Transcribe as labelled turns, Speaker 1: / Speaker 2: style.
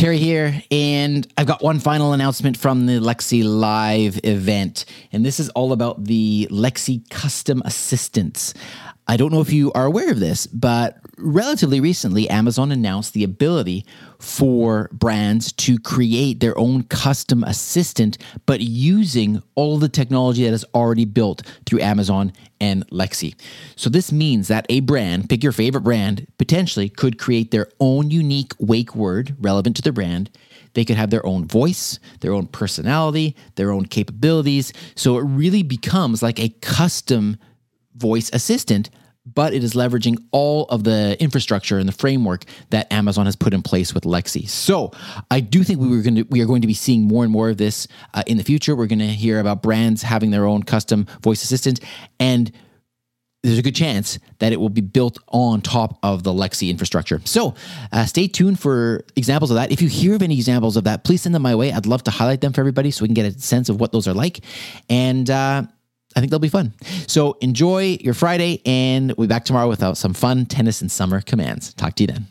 Speaker 1: Terry here, and I've got one final announcement from the Alexa Live event, and this is all about the Alexa Custom Assistants. I don't know if you are aware of this, but relatively recently, Amazon announced the ability for brands to create their own custom assistant, but using all the technology that is already built through Amazon and Alexa. So, this means that a brand, pick your favorite brand, potentially could create their own unique wake word relevant to their brand. They could have their own voice, their own personality, their own capabilities. So, it really becomes like a custom voice assistant but it is leveraging all of the infrastructure and the framework that Amazon has put in place with Alexa. So I do think we were going to we are going to be seeing more and more of this uh, in the future. We're going to hear about brands having their own custom voice assistant and there's a good chance that it will be built on top of the Alexa infrastructure. So uh, stay tuned for examples of that. If you hear of any examples of that, please send them my way. I'd love to highlight them for everybody so we can get a sense of what those are like. And uh, I think they'll be fun. So enjoy your Friday, and we'll be back tomorrow with uh, some fun tennis and summer commands. Talk to you then.